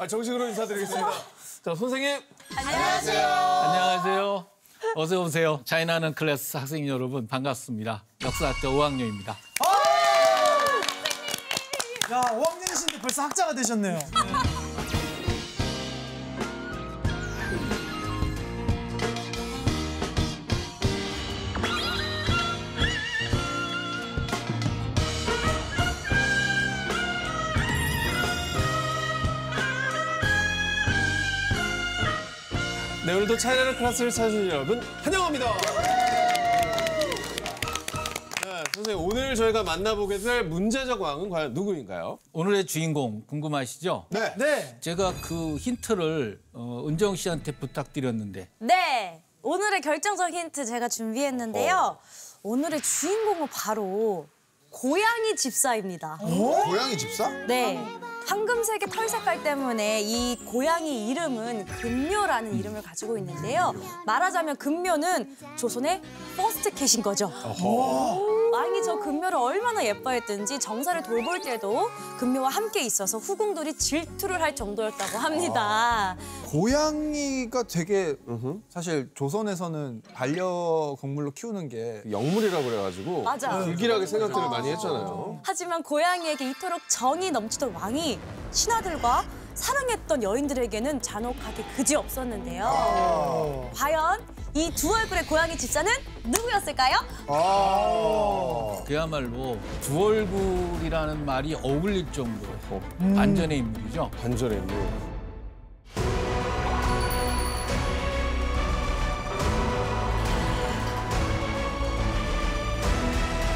아, 정식으로 인사드리겠습니다. 자, 선생님. 안녕하세요. 어서 오세요. 차이나는 클래스 학생 여러분 반갑습니다. 역사학과 5학년입니다. 야, 5학년이신데 벌써 학자가 되셨네요. 네, 오늘도 차이나는 클래스를 찾으신 여러분, 환영합니다. 네, 선생님, 오늘 저희가 만나보게 될 문제적 왕은 과연 누구인가요? 오늘의 주인공 궁금하시죠? 네. 네. 제가 그 힌트를 어, 은정 씨한테 부탁드렸는데 네, 오늘의 결정적 힌트 제가 준비했는데요. 오늘의 주인공은 바로 고양이 집사입니다. 고양이 집사? 네. 황금색의 털 색깔 때문에 이 고양이 이름은 금묘라는 이름을 가지고 있는데요. 말하자면 금묘는 조선의 first cat인 거죠. 왕이 저 금묘를 얼마나 예뻐했든지 정사를 돌볼 때도 금묘와 함께 있어서 후궁들이 질투를 할 정도였다고 합니다. 고양이가 되게 사실 조선에서는 반려동물로 키우는 게 영물이라고 그래가지고 맞아. 불길하게 생각들을 많이 했잖아요. 하지만 고양이에게 이토록 정이 넘치던 왕이 신하들과 사랑했던 여인들에게는 잔혹하게 그지 없었는데요. 과연 이 두 얼굴의 고양이 집사는 누구였을까요? 그야말로 두 얼굴이라는 말이 어울릴 정도로 반전의 인물이죠. 반전의 인물.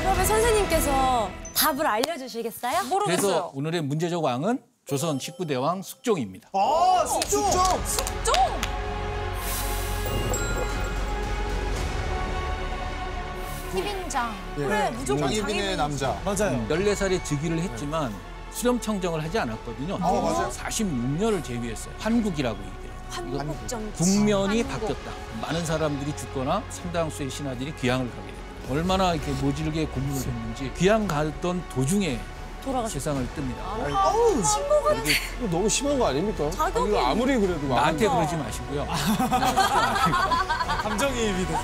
그러면 선생님께서 답을 알려주시겠어요? 그래서 오늘의 문제적 왕은 조선 19대 왕 숙종입니다. 아, 숙종. 좀! 희빈장. 그래, 무조건 장희빈의 남자. 맞아요. 14살에 즉위를 했지만 수렴 청정을 하지 않았거든요. 아, 맞아요. 46년을 제위했어요. 환국이라고 얘기해요. 한국정 국면이 바뀌었다. 많은 사람들이 죽거나 상당수의 신하들이 귀향을 가게 됩니다. 얼마나 이렇게 모질게 고문을 했는지 귀향 갔던 도중에 돌아가셨어요. 세상을 뜹니다. 이거 너무 심한 거 아닙니까? 자격이 아무리 그래도 나한테 그러지 마시고요. 감정이입이 돼.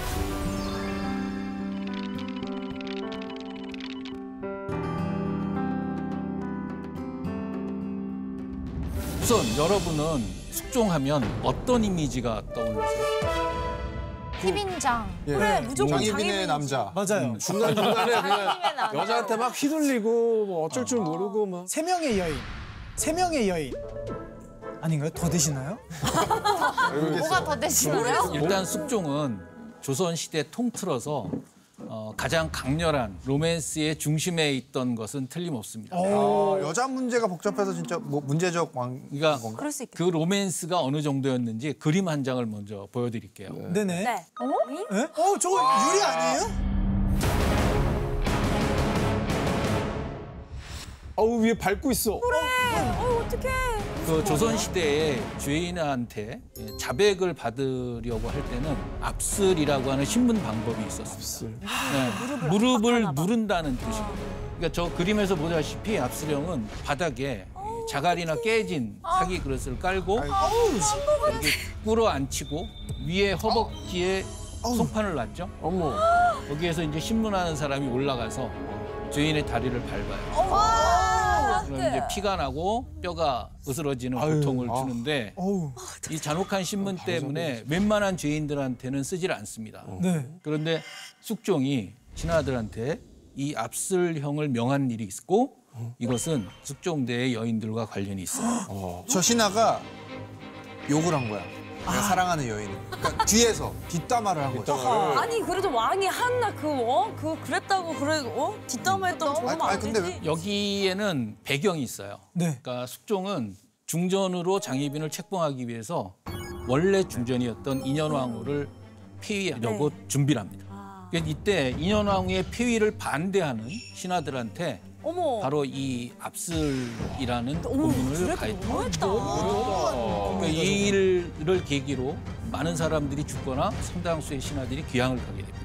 우선 여러분은 숙종하면 어떤 이미지가 떠오르세요? 희빈장. 예. 그래, 무조건 장희빈의 장희빈이지. 남자. 맞아요. 중간 중간에 그냥 여자한테 막 휘둘리고 뭐 어쩔 줄 모르고 막. 세 명의 여인. 세 명의 여인. 아닌가요? 더 되시나요? 뭐가 더 되시나요? 일단 숙종은 조선 시대 통틀어서 어, 가장 강렬한 로맨스의 중심에 있던 것은 틀림없습니다. 어, 여자 문제가 복잡해서 진짜 뭐 문제적 왕. 그러니까 그럴 수 있겠다. 그 로맨스가 어느 정도였는지 그림 한 장을 먼저 보여드릴게요. 네 네. 네. 예? 어, 저거 유리 아니에요? 아우 위에 밟고 있어. 어, 어떡해. 그 조선 시대에 죄인한테 예, 자백을 받으려고 할 때는 압슬이라고 하는 신문 방법이 있었습니다. 네, 무릎을 누른다는 뜻이거든요. 그러니까 저 그림에서 보다시피 압슬형은 바닥에 자갈이나 깨진 사기 그릇을 깔고 이렇게 꿇어 앉히고 위에 허벅지에 송판을 놨죠. 어머. 거기에서 이제 신문하는 사람이 올라가서 죄인의 다리를 밟아요. 아, 피가 나고 뼈가 으스러지는 고통을 주는데 어우. 이 잔혹한 신문 때문에 웬만한 죄인들한테는 쓰질 않습니다. 네. 그런데 숙종이 신하들한테 이 압슬형을 명한 일이 있고 이것은 숙종대의 여인들과 관련이 있어요. 저 신하가 욕을 한 거야. 내가 사랑하는 여인을. 그러니까 뒤에서 뒷담화를 한 거죠. 아니 그래도 왕이 한나 그 어? 그 그랬다고 그래 어? 뒷담화했던 저러면 아니, 안 아니, 근데 되지. 여기에는 배경이 있어요. 네. 그러니까 숙종은 중전으로 장희빈을 책봉하기 위해서 원래 중전이었던 인현왕후를 폐위하려고 준비를 합니다. 그러니까 이때 인현왕후의 폐위를 반대하는 신하들한테 어머. 바로 이 압슬이라는 그래도 가했다. 너무했다. 그러니까 이 일을 계기로 많은 사람들이 죽거나 상당수의 신하들이 귀향을 가게 됩니다.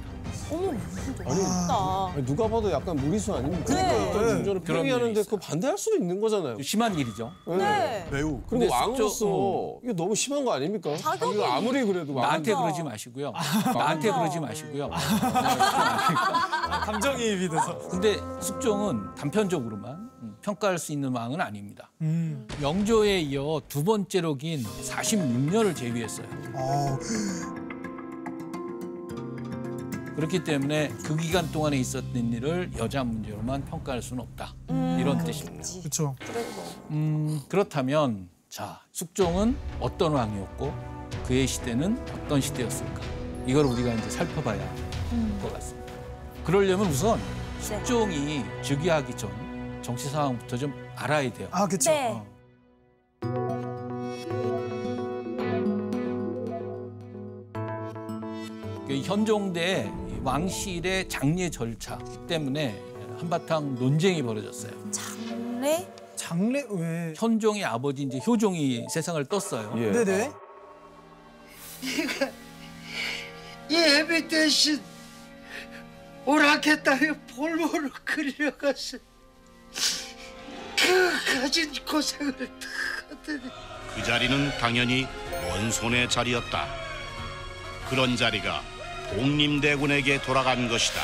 어머, 멋있다. 아니, 누가 봐도 약간 무리수 아닙니까? 네. 중전을 그런 폐위하는데 면이 그거 반대할 수도 있는 거잖아요. 심한 일이죠. 네. 매우. 그리고 근데 왕으로서 숙조- 이거 너무 심한 거 아닙니까? 자격이- 아무리 그래도 왕 나한테 그러지 마시고요. 나한테 그러지 마시고요. 감정이입이 돼서. 근데 숙종은 단편적으로만 음, 평가할 수 있는 왕은 아닙니다. 음. 영조에 이어 두 번째로 긴 46년을 제위했어요. 어, 그렇기 때문에 그 기간 동안에 있었던 일을 여자 문제로만 평가할 수는 없다. 이런 뜻입니다. 그렇죠. 음, 그렇다면 자 숙종은 어떤 왕이었고 그의 시대는 어떤 시대였을까? 이걸 우리가 이제 살펴봐야 할것 같습니다. 그러려면 우선 숙종이 즉위하기 전 정치 상황부터 좀 알아야 돼요. 아, 그렇죠. 네. 그 현종대 왕실의 장례 절차 때문에 한바탕 논쟁이 벌어졌어요. 장례? 장례 왜? 현종의 아버지 이제 효종이 세상을 떴어요. 예. 네네. 예배 대신 오락했다며 볼모로 끌려가서 그 가진 고생을 다 하더니 그 자리는 당연히 원손의 자리였다. 그런 자리가 독림대군에게 돌아간 것이다.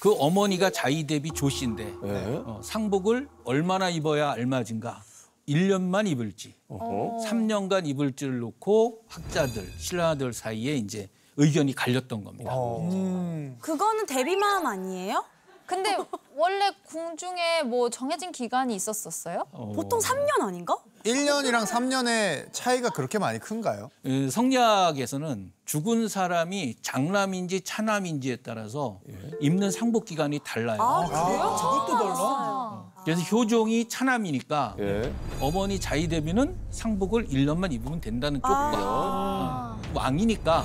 그 어머니가 자의대비 조씨인데 예. 어, 상복을 얼마나 입어야 알맞은가? 1년만 입을지, 어허. 3년간 입을지를 놓고 학자들, 신라들 사이에 이제 의견이 갈렸던 겁니다. 음. 그거는 데뷔 마음 아니에요? 근데 원래 궁중에 뭐 정해진 기간이 있었었어요? 어, 보통 3년 아닌가? 1년이랑 3년의 차이가 그렇게 많이 큰가요? 어, 성리학에서는 죽은 사람이 장남인지 차남인지에 따라서 입는 상복 기간이 달라요. 아, 그래요? 그것도 달라? 아, 그래서 효종이 차남이니까 예. 어머니 자의대비는 상복을 1년만 입으면 된다는 쪽과 아. 왕이니까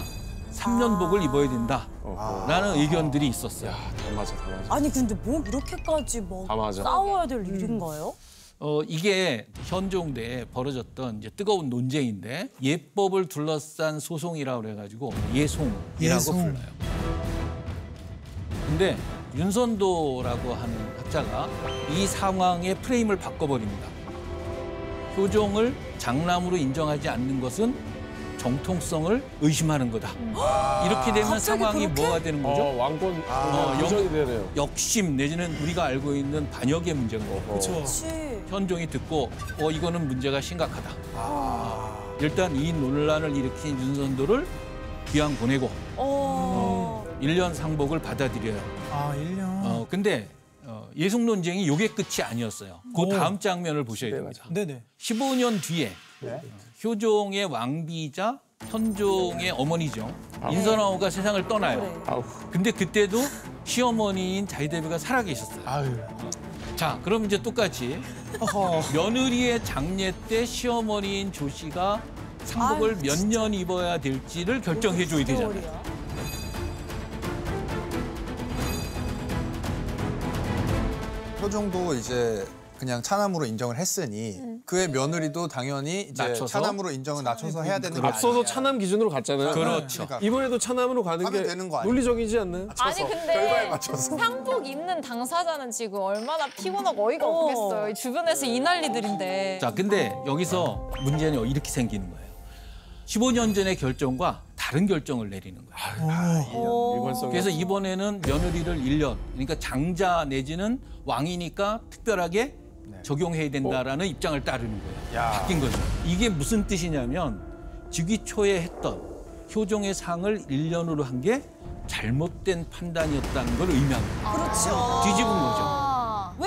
3년복을 입어야 된다라는 의견들이 있었어요. 다 맞아, 다 맞아. 아니 근데 뭐 이렇게까지 뭐. 싸워야 될 일인가요? 어, 이게 현종대에 벌어졌던 이제 뜨거운 논쟁인데 예법을 둘러싼 소송이라고 그래가지고 예송이라고 예송. 불러요. 근데 윤선도라고 하는 학자가 이 상황의 프레임을 바꿔버립니다. 효종을 장남으로 인정하지 않는 것은 정통성을 의심하는 거다. 이렇게 되면 상황이 그렇게? 뭐가 되는 거죠? 어, 왕권 어, 유전이 영- 되네요. 역심 내지는 우리가 알고 있는 반역의 문제인 거고. 그렇죠. 그렇지. 현종이 듣고 어 이거는 문제가 심각하다. 일단 이 논란을 일으킨 윤선도를 귀양 보내고 어. 1년 상복을 받아들여요. 아, 1년. 어 근데 어, 예속 논쟁이 요게 끝이 아니었어요. 그 오. 다음 장면을 보셔야 됩니다. 네네. 15년 뒤에 어, 효종의 왕비자 현종의 어머니죠. 인선아호가 세상을 떠나요. 아우. 근데 그때도 시어머니인 자이대비가 살아계셨어요. 아유. 자, 그럼 이제 똑같이 며느리의 장례 때 시어머니인 조 씨가 상복을 몇 년 입어야 될지를 결정해 줘야 되잖아요. 세월이야. 효종도 이제 그냥 차남으로 인정을 했으니 그의 며느리도 당연히 이제 낮춰서? 차남으로 인정을 낮춰서 해야 되는 게 앞서서 아니냐. 차남 기준으로 갔잖아요. 그렇죠. 그러니까 이번에도 차남으로 가는 하면 게 되는 거 아니에요? 논리적이지 않나요? 아니 결과에 근데 맞춰서. 상복 입는 당사자는 지금 얼마나 피곤하고 어이가 어. 없겠어요. 이 주변에서 이 난리들인데. 자, 근데 여기서 문제는 이렇게 생기는 거예요. 15년 전의 결정과 다른 결정을 내리는 거예요. 어. 일관성. 그래서 이번에는 며느리를 1년, 그러니까 장자 내지는 왕이니까 특별하게 적용해야 된다라는 입장을 따르는 거예요. 바뀐 거죠. 이게 무슨 뜻이냐면 즉위 초에 했던 효종의 상을 1년으로 한 게 잘못된 판단이었다는 걸 의미합니다. 그렇죠. 뒤집은 거죠.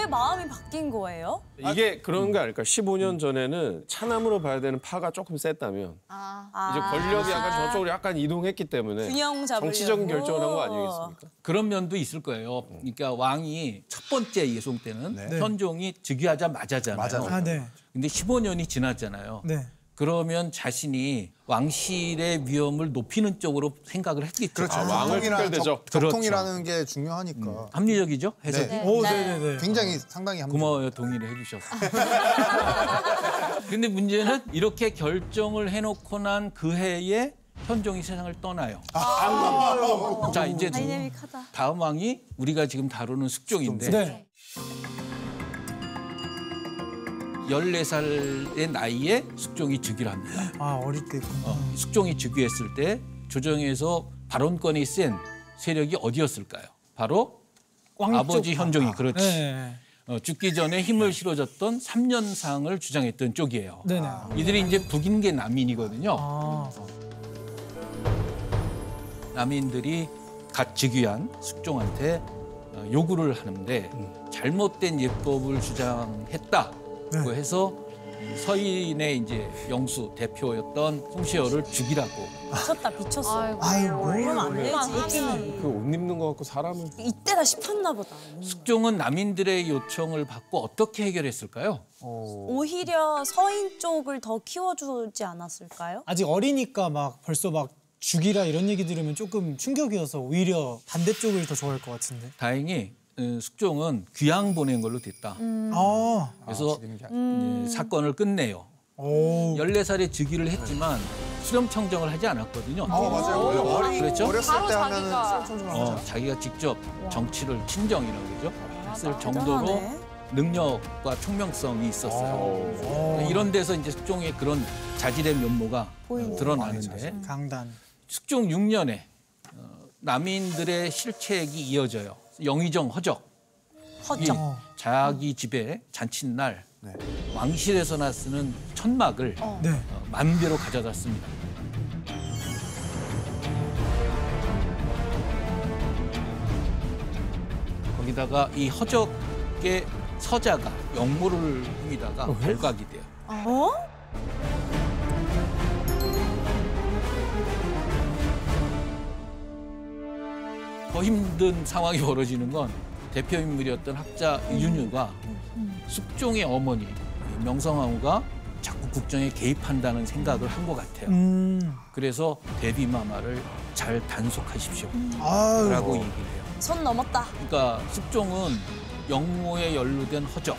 아. 왜 마음이 바뀐 거예요? 이게 그런 거 아닐까? 15년 전에는 차남으로 봐야 되는 파가 조금 셌다면 아. 이제 권력이 약간 저쪽으로 약간 이동했기 때문에 균형 잡으려고. 정치적인 결정을 한 거 아니겠습니까? 그런 면도 있을 거예요. 그러니까 왕이 첫 번째 예송 때는 네. 현종이 즉위하자마자잖아요. 맞아요. 아, 네. 근데 15년이 지났잖아요. 네. 그러면 자신이 왕실의 위험을 높이는 쪽으로 생각을 했겠죠. 그렇죠. 아, 왕을. 적- 적통이라는 게 중요하니까. 합리적이죠? 해석이. 네. 오, 네네네. 굉장히 상당히 합니다. 고마워요 동의를 해주셔서. 근데 문제는 이렇게 결정을 해놓고 난 그 해에 현종이 세상을 떠나요. 아. 자 이제 다이내믹하다. 다음 왕이 우리가 지금 다루는 숙종인데 네. 14살의 나이에 숙종이 즉위를 합니다. 아 어릴 때 있구나. 어, 숙종이 즉위했을 때 조정에서 발언권이 센 세력이 어디였을까요? 바로 왕 아버지 쪽. 현종이 그렇지. 네. 어, 죽기 전에 힘을 실어줬던 3년상을 주장했던 쪽이에요. 네네. 이들이 이제 북인계 난민이거든요. 아. 남인들이 갓 즉위한 숙종한테 어, 요구를 하는데 잘못된 예법을 주장했다고 네. 해서 이 서인의 이제 영수 대표였던 송시열을 죽이라고 미쳤다. 아이고. 아유 그러면 안 뭘. 되지. 그옷 입는 거 갖고 사람을 이때다 싶었나 보다. 숙종은 남인들의 요청을 받고 어떻게 해결했을까요? 오히려 서인 쪽을 더 키워주지 않았을까요? 아직 어리니까 막 벌써 막 죽이라 이런 얘기 들으면 조금 충격이어서 오히려 반대쪽을 더 좋아할 것 같은데. 다행히 어, 숙종은 귀양 보낸 걸로 됐다. 아. 그래서 이제 사건을 끝내요. 오. 14살에 즉위를 했지만 수렴 청정을 하지 않았거든요. 아 맞아요. 어린 그렇죠? 어렸을 때 하면은 자기가- 수험 청정을 하죠. 어, 자기가 직접 정치를 친정이라고 그러죠. 했을 정도로 대단하네. 능력과 총명성이 있었어요. 이런 데서 이제 숙종의 그런 자질의 면모가 드러나는데 강단. 숙종 6년에 어, 남인들의 실책이 이어져요. 영의정 허적. 이 자기 집에 잔칫날 네. 왕실에서나 쓰는 천막을 네. 어, 마음대로 가져다 씁니다. 거기다가 이 허적의 서자가 영모를 꾸미다가 발각이 돼요. 어? 더 힘든 상황이 벌어지는 건 대표 인물이었던 학자 윤유가 숙종의 어머니 명성황후가 자꾸 국정에 개입한다는 생각을 한 것 같아요. 음. 그래서 대비마마를 잘 단속하십시오. 아유. 라고 얘기를 해요. 선 넘었다. 그러니까 숙종은 영모에 연루된 허적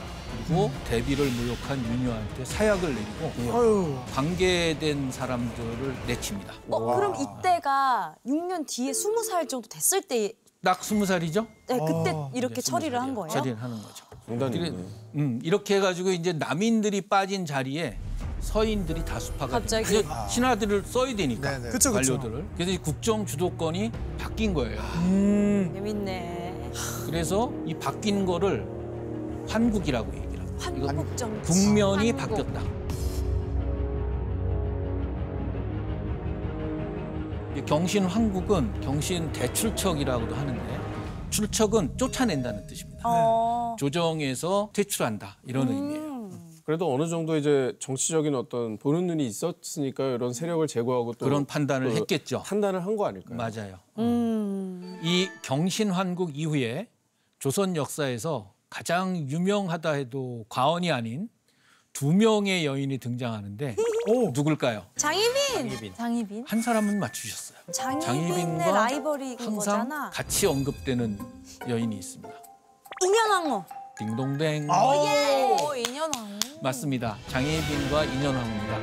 그리고 대비를 모욕한 윤유한테 사약을 내리고 아유. 관계된 사람들을 내칩니다. 어, 그럼 이때가 6년 뒤에 20살 정도 됐을 때 딱 스무 살이죠? 네, 그때 어, 이렇게 이제 처리를 한 거예요? 처리를 하는 거죠. 그래, 있네. 음, 이렇게 해가지고 이제 남인들이 빠진 자리에 서인들이 다수파가 갑자기? 됩니다. 신하들을 써야 되니까 네네. 그쵸 그쵸. 관료들을. 그래서 이 국정 주도권이 바뀐 거예요. 음. 재밌네. 그래서 이 바뀐 거를 환국이라고. 이거 한국정. 국면이 한국. 바뀌었다. 이 경신 황국은 경신 대출척이라고도 하는데 출척은 쫓아낸다는 뜻입니다. 어. 조정에서 퇴출한다 이런 의미예요. 음. 그래도 어느 정도 이제 정치적인 어떤 보는 눈이 있었으니까 이런 세력을 제거하고 또 그런 판단을 그 했겠죠. 판단을 한 거 아닐까요? 맞아요. 음. 이 경신환국 이후에 조선 역사에서 가장 유명하다 해도 과언이 아닌 두 명의 여인이 등장하는데 오. 누굴까요? 장희빈. 장희빈. 한 사람은 맞추셨어요. 장희빈의 장희빈과 라이벌인 항상 거잖아. 같이 언급되는 여인이 있습니다. 인현왕후. 딩동댕 오, 인연왕. 맞습니다. 장혜빈과 인현왕입니다.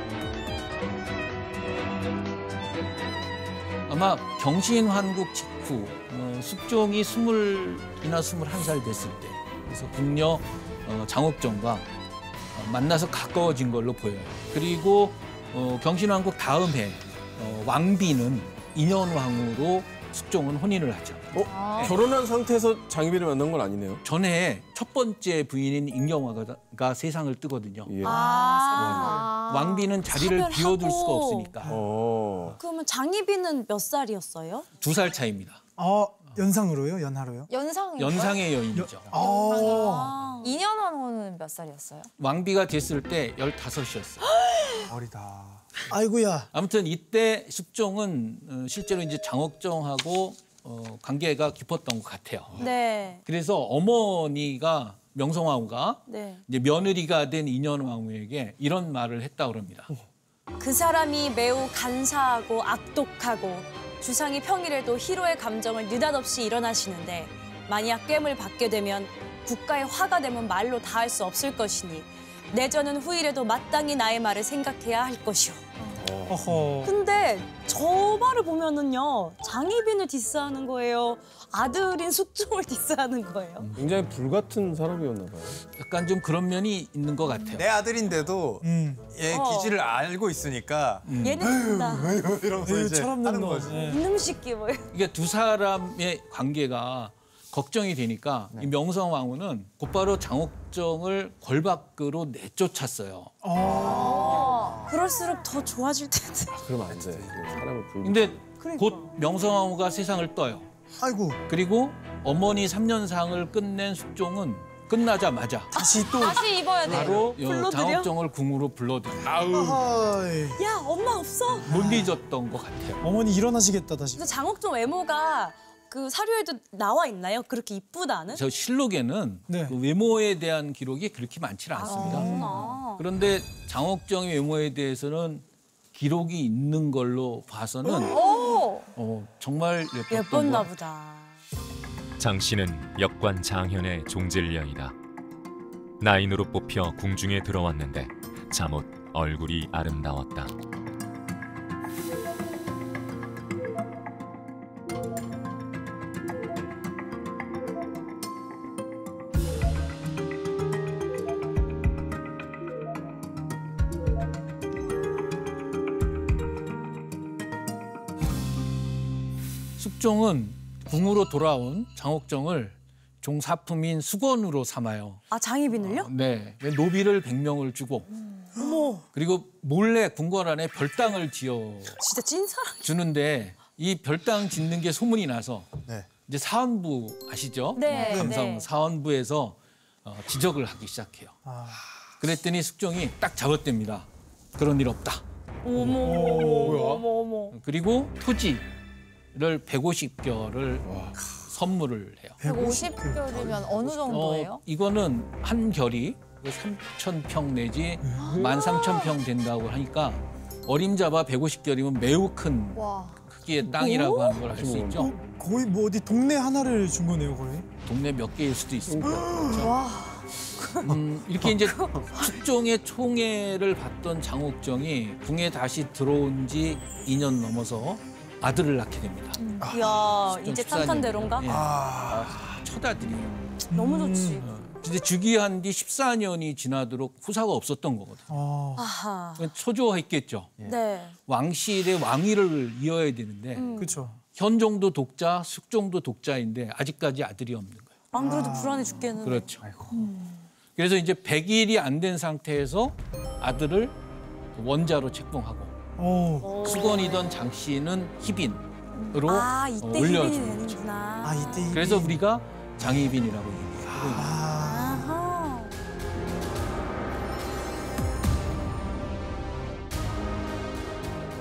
아마 경신 환국 직후 어, 숙종이 스물이나 스물한 살 됐을 때 그래서 궁녀 어, 장옥정과 어, 만나서 가까워진 걸로 보여요. 그리고 어, 경신환국 다음 해 어, 왕비는 인현왕후로 숙종은 혼인을 하죠. 어? 결혼한 상태에서 장희빈을 만난 건 아니네요. 전에 첫 번째 부인인 인경화가 세상을 뜨거든요. 예. 아. 왕비는 자리를. 비워둘 수가 없으니까 어. 그러면 장희빈은 몇 살이었어요? 두 살 차이입니다. 아 연상으로요? 연하로요? 연상. 연상의 여인이죠. 아. 아. 인연왕후는 몇 살이었어요? 왕비가 됐을 때 15이었어요. 어리다. 아이고야. 아무튼 이때 숙종은 어, 실제로 이제 장옥정하고 어, 관계가 깊었던 것 같아요. 네. 그래서 어머니가 명성왕후가 네. 이제 며느리가 된 인현왕후에게 이런 말을 했다 그럽니다. 그 사람이 매우 간사하고 악독하고 주상이 평일에도 희로의 감정을 느닷없이 일어나시는데 만약 꿰을 받게 되면 국가에 화가 되면 말로 다 할 수 없을 것이니 내전은 후일에도 마땅히 나의 말을 생각해야 할 것이오. 어허. 근데 저 말을 보면은요 장희빈을 디스하는 거예요. 아들인 숙종을 디스하는 거예요. 굉장히 불같은 사람이었나 봐요. 약간 좀 그런 면이 있는 것 같아요. 내 아들인데도 음. 얘 어. 기질을 알고 있으니까 얘는 된다. 이러면서 이제 처럼 하는 거. 거지. 네. 이놈 새끼 뭐. 이게 두 사람의 관계가 걱정이 되니까 이 명성황후는 곧바로 장옥정을 궐 밖으로 내쫓았어요. 그럴수록 더 좋아질 텐데. 그러면 안 돼. 사람을 불. 근데 그러니까. 곧 명성황후가 세상을 떠요. 아이고. 그리고 어머니 3년상을 끝낸 숙종은 끝나자마자 다시 또. 다시 입어야 돼. 바로? 장옥정을 궁으로 불러들여 아이, 야 엄마 없어. 못 잊었던 것 같아요. 어머니 일어나시겠다 다시. 장옥정 외모가 그 사료에도 나와 있나요? 그렇게 이쁘다는? 저 실록에는 네. 그 외모에 대한 기록이 그렇게 많지는 않습니다. 그렇구나. 그런데 장옥정의 외모에 대해서는 기록이 있는 걸로 봐서는 오 어, 정말 예뻤던 예뻤나 것 보다. 장 씨는 역관 장현의 종질녀이다. 나인으로 뽑혀 궁중에 들어왔는데 잠옷 얼굴이 아름다웠다. 숙종은 궁으로 돌아온 장옥정을 종사품인 수건으로 삼아요. 아 장희빈을요? 네, 노비를 100명을 주고 어머 그리고 몰래 궁궐 안에 별당을 지어 진짜 찐사랑. 주는데 이 별당 짓는 게 소문이 나서 네. 이제 사원부 아시죠? 네, 감성 네. 사원부에서 어, 지적을 하기 시작해요. 아. 그랬더니 숙종이 딱 잡아댑니다. 그런 일 없다. 어머 어머 어머 어머. 그리고 토지 를 150결을 선물을 해요. 150결이면 어느 정도예요? 어, 이거는 한 결이 3천 평 내지 13,000평 된다고 하니까 어림잡아 150결이면 매우 큰 와. 크기의 땅이라고 하는 걸 알 수 있죠. 어, 거의 뭐 어디 동네 하나를 준 거네요 거의. 동네 몇 개일 수도 있습니다. 그렇죠? 와. 음, 이렇게 이제 숙종의 총애를 받던 장옥정이 궁에 다시 들어온 지 2년 넘어서 아들을 낳게 됩니다. 이야 숙종 이제 14년. 탄탄대로인가? 예. 아, 첫 아들이에요. 너무 좋지. 근데 즉위한 뒤 14년이 지나도록 후사가 없었던 거거든요. 아. 초조했겠죠. 네. 왕실의 왕위를 이어야 되는데 그렇죠. 현종도 독자, 숙종도 독자인데 아직까지 아들이 없는 거예요. 안 그래도 불안해 죽겠는데. 그렇죠. 그래서 이제 100일이 안 된 상태에서 아들을 원자로 책봉하고 어. 수건이던 장 씨는 희빈으로 아 어, 이때 희빈이 올려주는 거죠. 되는구나. 아 이때 이. 그래서 우리가 장희빈이라고 얘기하고 있는 거예요. 아하.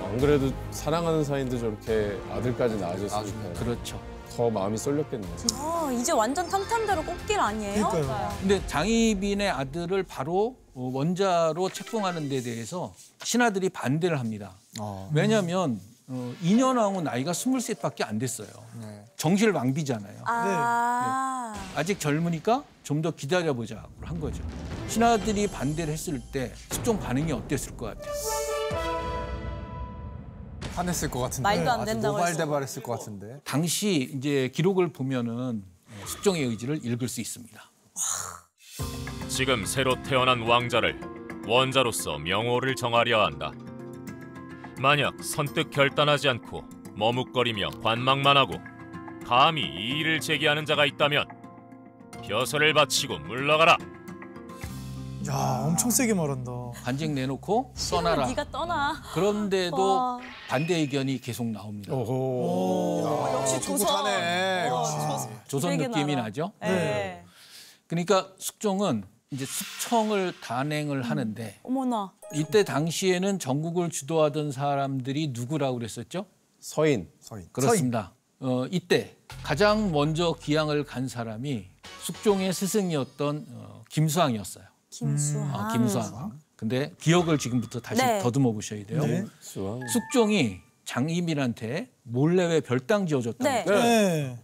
안 그래도 사랑하는 사이인데 저렇게 아들까지 낳아줬으니까 그렇죠. 더 마음이 쏠렸겠네. 어, 이제 완전 탄탄대로 꽃길 아니에요? 그러니까요. 근데 장희빈의 아들을 바로 어, 원자로 책봉하는 데 대해서 신하들이 반대를 합니다. 어. 왜냐하면 어, 인현왕후 나이가 23밖에 안 됐어요. 네. 정실 왕비잖아요. 아. 아직 젊으니까 좀 더 기다려보자고 한 거죠. 신하들이 반대를 했을 때 숙종 반응이 어땠을 것 같아요? 화냈을 것 같은데. 말도 안 된다고 노발대발했을 것 같은데. 당시 이제 기록을 보면은 어, 숙종의 의지를 읽을 수 있습니다. 지금 새로 태어난 왕자를 원자로서 명호를 정하려 한다. 만약 선뜻 결단하지 않고 머뭇거리며 관망만 하고 감히 이의를 제기하는 자가 있다면 벼슬을 바치고 물러가라. 야 엄청 세게 말한다. 관직 내놓고 떠나라. 네가 떠나. 그런데도 와. 반대 의견이 계속 나옵니다. 오호. 역시 조선. 풋풋하네. 어, 역시. 조선. 조선 느낌이. 나죠. 네. 그러니까 숙종은 이제 숙청을 단행을 하는데 어머나. 이때 당시에는 전국을 주도하던 사람들이 누구라고 그랬었죠? 서인. 서인. 그렇습니다. 어, 이때 가장 먼저 기양을 간 사람이 숙종의 스승이었던 어, 김수항이었어요. 김수환. 아, 김수항. 근데 기억을 지금부터 다시 네. 더듬어 보셔야 돼요. 네. 숙종이 장희빈한테 몰래 왜 별당 지어줬다고 네. 네.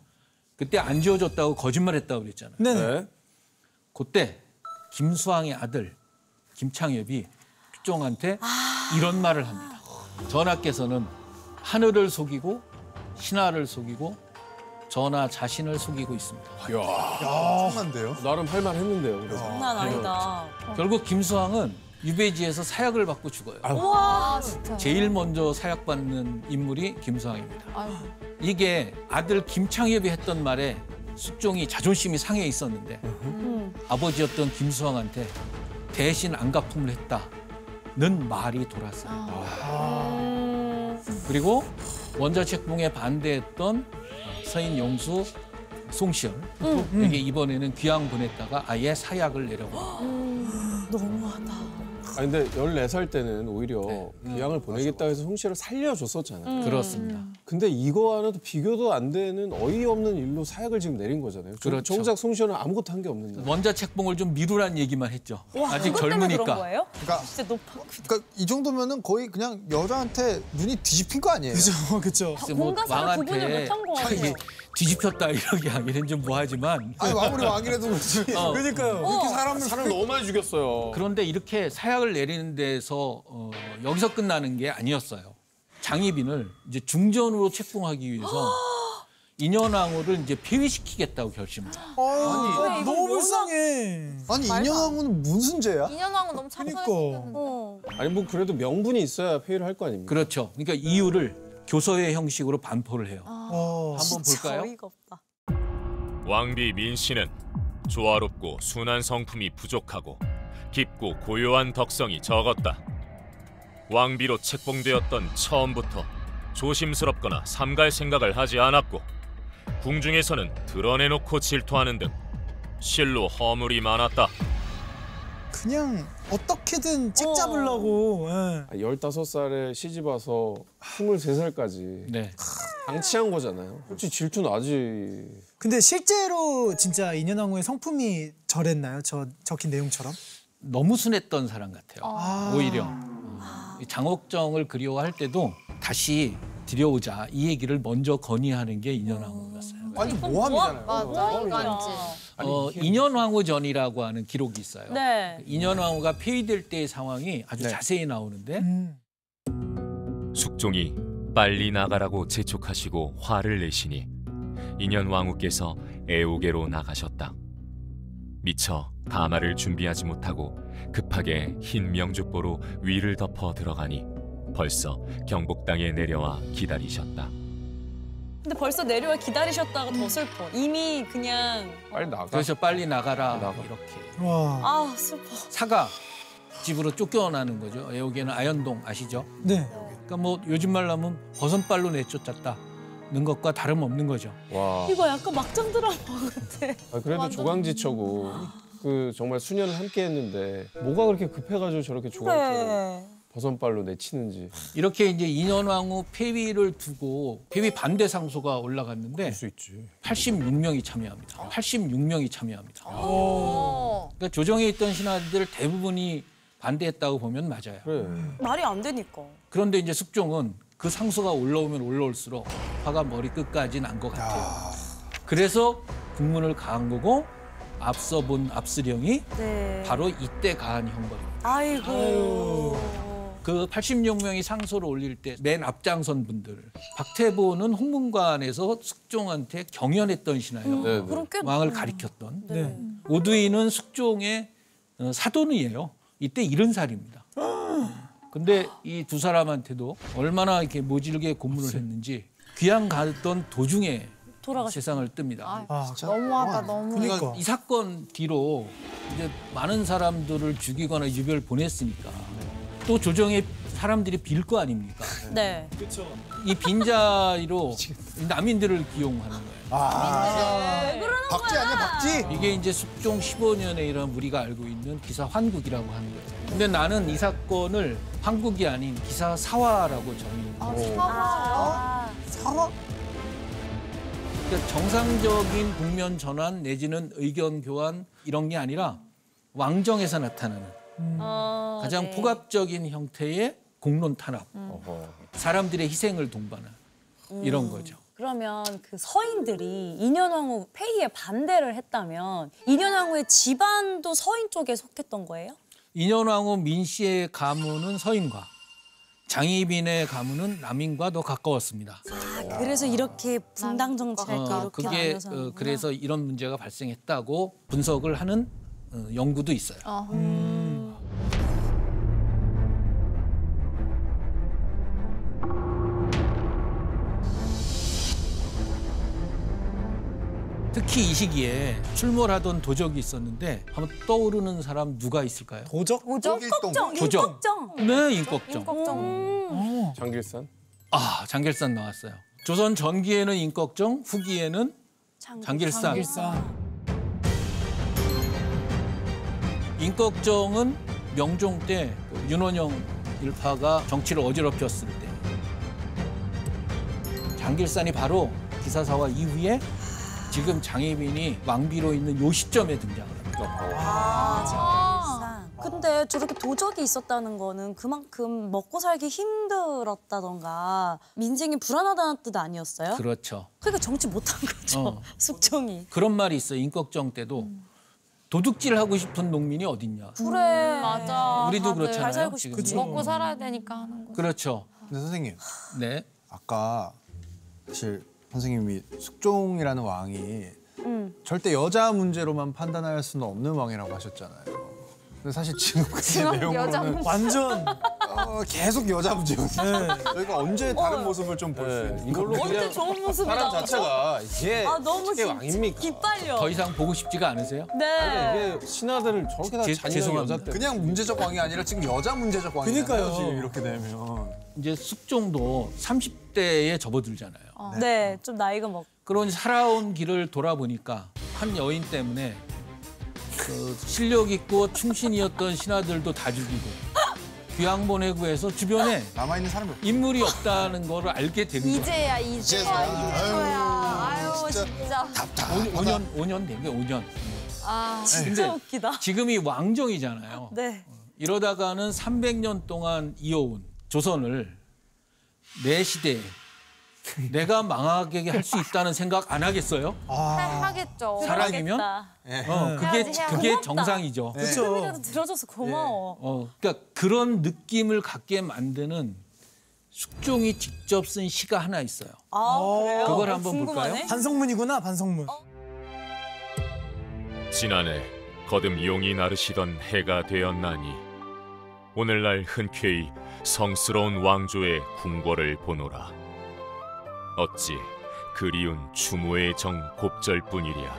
그때 안 지어줬다고 거짓말했다고 그랬잖아요. 네. 네. 그때 김수항의 아들 김창엽이 숙종한테 이런 말을 합니다. 전하께서는 하늘을 속이고 신하를 속이고 전하 자신을 속이고 있습니다. 엄청난데요? 나름 할만 했는데요. 그래서. 장난 아니다. 결국 김수왕은 유배지에서 사약을 받고 죽어요. 와 진짜. 제일 먼저 사약받는 인물이 김수왕입니다. 아유. 이게 아들 김창엽이 했던 말에 숙종이 자존심이 상해 있었는데 아버지였던 김수왕한테 대신 안가품을 했다는 말이 돌았어요. 그리고 원자책봉에 반대했던 서인 용수 송시열 에게 이번에는 귀양 보냈다가 아예 사약을 내려버립니다. 너무하다. 아 근데 14살 때는 오히려 귀향을 보내겠다 해서 송씨를 살려줬었잖아요. 그렇습니다. 근데 이거와는 또 비교도 안 되는 어이없는 일로 사약을 지금 내린 거잖아요. 정- 그렇죠. 정작 송씨는 아무것도 한 게 없는데. 원자 책봉을 좀 미루란 얘기만 했죠. 와, 아직 젊으니까. 그런 거예요? 그러니까, 진짜 높아. 그러니까 이 정도면은 거의 그냥 여자한테 눈이 뒤집힌 거 아니에요? 그죠, 그죠. 뭐 공과사를 구분을 못한 것 같아요. 뒤집혔다 이러기 하기는 좀 뭐하지만 아니 아무리 왕이라도 그렇지. 어. 그러니까요. 이렇게 사람을 사람 너무 많이 죽였어요. 그런데 이렇게 사약을 내리는 데서 어, 여기서 끝나는 게 아니었어요. 장희빈을 이제 중전으로 책봉하기 위해서 인현왕후를 이제 폐위시키겠다고 결심합니다. 아니, 너무 불쌍해. 아니 인연왕후는 무슨 죄야? 인연왕은 너무 그러니까. 참선했었는데. 어. 아니 뭐 그래도 명분이 있어야 폐위를 할 거 아닙니까? 그렇죠. 그러니까 이유를 교서의 형식으로 반포를 해요. 어. 한번 볼까요? 어이가 없다. 왕비 민 씨는 조화롭고 순한 성품이 부족하고 깊고 고요한 덕성이 적었다. 왕비로 책봉되었던 처음부터 조심스럽거나 삼갈 생각을 하지 않았고 궁중에서는 드러내놓고 질투하는 등 실로 허물이 많았다. 그냥 어떻게든 찍 잡으려고. 예. 아, 15살에 시집 와서 23살까지 네. 방치한 거잖아요. 솔직히 질투 나지. 근데 실제로 진짜 인현왕후의 성품이 저랬나요? 저 적힌 내용처럼? 너무 순했던 사람 같아요. 아. 오히려 어, 이 장옥정을 그리워할 때도 다시 들여오자 이 얘기를 먼저 건의하는 게 인현왕후였어요. 아니 모함이잖아요. 맞아 인간이지. 어, 인현왕후전이라고 하는 기록이 있어요. 네. 인현왕후가 폐위될 때의 상황이 아주 네. 자세히 나오는데 음. 숙종이 빨리 나가라고 재촉하시고 화를 내시니 인현 왕후께서 애우개로 나가셨다. 미처 가마를 준비하지 못하고 급하게 흰 명주보로 위를 덮어 들어가니 벌써 경복당에 내려와 기다리셨다. 근데 벌써 내려와 기다리셨다가 더 슬퍼. 이미 그냥 빨리 나가. 그래서 빨리 나가라 나가. 이렇게 와. 아 슬퍼. 사가 집으로 쫓겨나는 거죠. 여기는 아현동 아시죠? 네. 그러니까 뭐 요즘 말로 하면 버선발로 내쫓았다 는 것과 다름없는 거죠. 와. 이거 약간 막장 드라마 같아. 아, 그래도 조강지처고 그 정말 수년을 함께 했는데 뭐가 그렇게 급해가지고 저렇게 조강처럼 그래. 버선발로 내치는지 이렇게 이제 인현왕후 폐위를 두고 폐위 반대 상소가 올라갔는데 수 있지. 86명이 참여합니다. 86명이 참여합니다. 어. 그러니까 조정에 있던 신하들 대부분이 반대했다고 보면 맞아요. 그래. 말이 안 되니까. 그런데 이제 숙종은 그 상소가 올라오면 올라올수록 화가 머리 끝까지 난 것 같아요. 그래서 국문을 가한 거고 앞서 본 압수령이 네. 바로 이때 가한 형벌입니다. 아이고. 그 86명이 상소를 올릴 때 맨 앞장선 분들 박태보는 홍문관에서 숙종한테 경연했던 신하예요. 네, 네. 그럼 꽤 왕을 가리켰던 네. 오두이는 숙종의 어, 사돈이에요. 이때 일흔 살입니다. 근데 이 두 사람한테도 얼마나 이렇게 모질게 고문을 했는지 귀양 갔던 도중에 돌아가셨. 세상을 뜹니다. 아, 너무하다 너무. 그러니까. 이 사건 뒤로 이제 많은 사람들을 죽이거나 유배를 보냈으니까 또 조정에 사람들이 빌 거 아닙니까? 네. 이 빈자리로 남인들을 기용하는 거예요. 박쥐 아니야 박쥐? 이게 이제 숙종 15년에 이런 우리가 알고 있는 기사 환국이라고 하는 거예요. 근데 나는 이 사건을 환국이 아닌 기사 사화라고 정의해요. 아. 사과? 그러니까 정상적인 국면 전환 내지는 의견 교환 이런 게 아니라 왕정에서 나타나는 어, 가장 네. 포괄적인 형태의 공론 탄압, 어허. 사람들의 희생을 동반한 이런 거죠. 그러면 그 서인들이 인현왕후 폐위에 반대를 했다면 인현왕후의 집안도 서인 쪽에 속했던 거예요? 인현왕후 민 씨의 가문은 서인과 장희빈의 가문은 남인과 더 가까웠습니다. 그래서 이렇게 분당 정치할 때 어, 이렇게 그게 어. 그래서 이런 문제가 발생했다고 분석을 하는 어, 연구도 있어요. 특히 이 시기에 출몰하던 도적이 있었는데 한번 떠오르는 사람 누가 있을까요? 도적? 도적. 인걱정. 네, 인꺽정. 음. 장길산? 아, 장길산 나왔어요. 조선 전기에는 인꺽정, 후기에는 장길산. 장길산. 인꺽정은 명종 때그 윤원영 일파가 정치를 어지럽혔을 때 장길산이 바로 기사사화 이후에 지금 장혜빈이 왕비로 있는 요 시점에 등장을 합니다. 아, 근데 저렇게 도적이 있었다는 거는 그만큼 먹고 살기 힘들었다던가 민생이 불안하다는 뜻 아니었어요? 그렇죠. 그러니까 정치 못한 거죠, 어. 숙종이. 그런 말이 있어요. 인꺽정 때도 도둑질 하고 싶은 농민이 어딨냐. 그래. 맞아. 우리도 그렇잖아요. 살고 지금. 그쵸. 먹고 살아야 되니까 하는 거. 그렇죠. 근데 선생님 네. 아까 사실 선생님이 숙종이라는 왕이 음. 절대 여자 문제로만 판단할 수는 없는 왕이라고 하셨잖아요. 근데 사실 지금 그 내용으로는 완전. 어, 계속 여자 문제거든요. 네. 저희가 언제 다른 모습을 좀 볼수 네, 있는 이걸로 언제 그냥 좋은 모습을 사람 나오죠? 자체가 이게 아 너무 진짜 왕입니까? 기빨려. 더 이상 보고 싶지가 않으세요? 네. 이게 신하들을 저렇게 다 제- 잔인하게. 여자 때 그냥 문제적 왕이 아니라 지금 여자 문제적 왕이잖아요. 그러니까요. 지금 이렇게 되면. 이제 숙종도 30대에 접어들잖아요. 네, 좀 나이가 먹. 그런 살아온 길을 돌아보니까 한 여인 때문에 그 실력 있고 충신이었던 신하들도 다 죽이고 귀양 보내고 해서 주변에 남아 있는 사람이 없- 인물이 없다는 걸 알게 되는 거예요. 이제야 이제. 이제서야. 이제야. 아유, 아유 진짜. 진짜. 답답하다. 5년 5년 된 게 5년. 아. 진짜 웃기다. 지금이 왕정이잖아요. 네. 이러다가는 300년 동안 이어온 조선을 내 시대에 내가 망하게 할 수 있다는 생각 안 하겠어요? 아. 하겠죠. 예. 어, 그게 해야지, 해야지. 그게 고맙다. 정상이죠. 네. 조금이라도 들어줘서 고마워. 어, 그러니까 그런 느낌을 갖게 만드는 숙종이 직접 쓴 시가 하나 있어요. 아 그래요? 그걸 어, 한번 궁금하네. 볼까요? 반성문이구나, 반성문. 지난해 거듭 용이 나르시던 해가 되었나니 오늘날 흔쾌히 성스러운 왕조의 궁궐을 보노라 어찌 그리운 추모의 정 곱절뿐이랴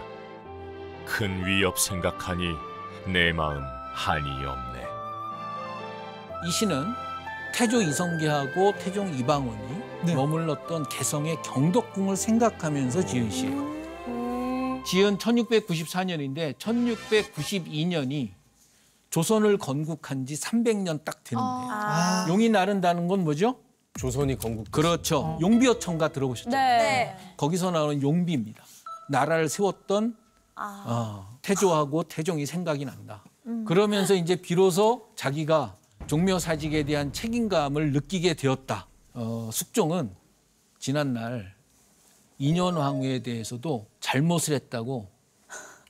큰 위협 생각하니 내 마음 한이 없네 이 시는 태조 이성계하고 태종 이방원이 네. 머물렀던 개성의 경덕궁을 생각하면서 지은 시예요. 음, 지은 1694년인데 1692년이 조선을 건국한 지 300년 딱 되는데 아. 용이 나른다는 건 뭐죠? 조선이 건국 그렇죠. 용비어천가 들어보셨죠? 네. 거기서 나오는 용비입니다. 나라를 세웠던 아. 어, 태조하고 태종이 생각이 난다. 그러면서 이제 비로소 자기가 종묘사직에 대한 책임감을 느끼게 되었다. 어, 숙종은 지난날 인현왕후에 대해서도 잘못을 했다고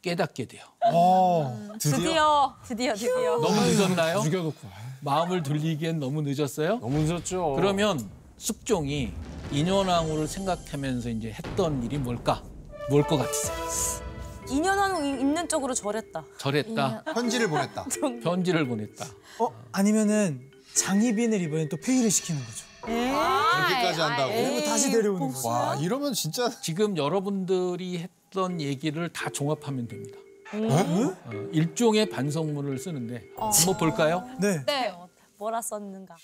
깨닫게 돼요. 어. 드디어 드디어 드디어. 너무 늦었나요? 죽여놓고 마음을 돌리기엔 너무 늦었어요? 너무 늦었죠. 그러면 숙종이 인현왕후를 생각하면서 이제 했던 일이 뭘까? 뭘 것 같으세요? 인연왕 있는 쪽으로 절했다. 절했다. 편지를 보냈다. 편지를 보냈다. 어? 아니면은 장희빈을 이번엔 또 폐위를 시키는 거죠. 그렇게까지 한다고. 그리고 다시 데려오는 거죠. 와 이러면 진짜 지금 여러분들이 했던 얘기를 다 종합하면 됩니다. 어, 일종의 반성문을 쓰는데 한번 볼까요? 네. 네. 뭐라 썼는가?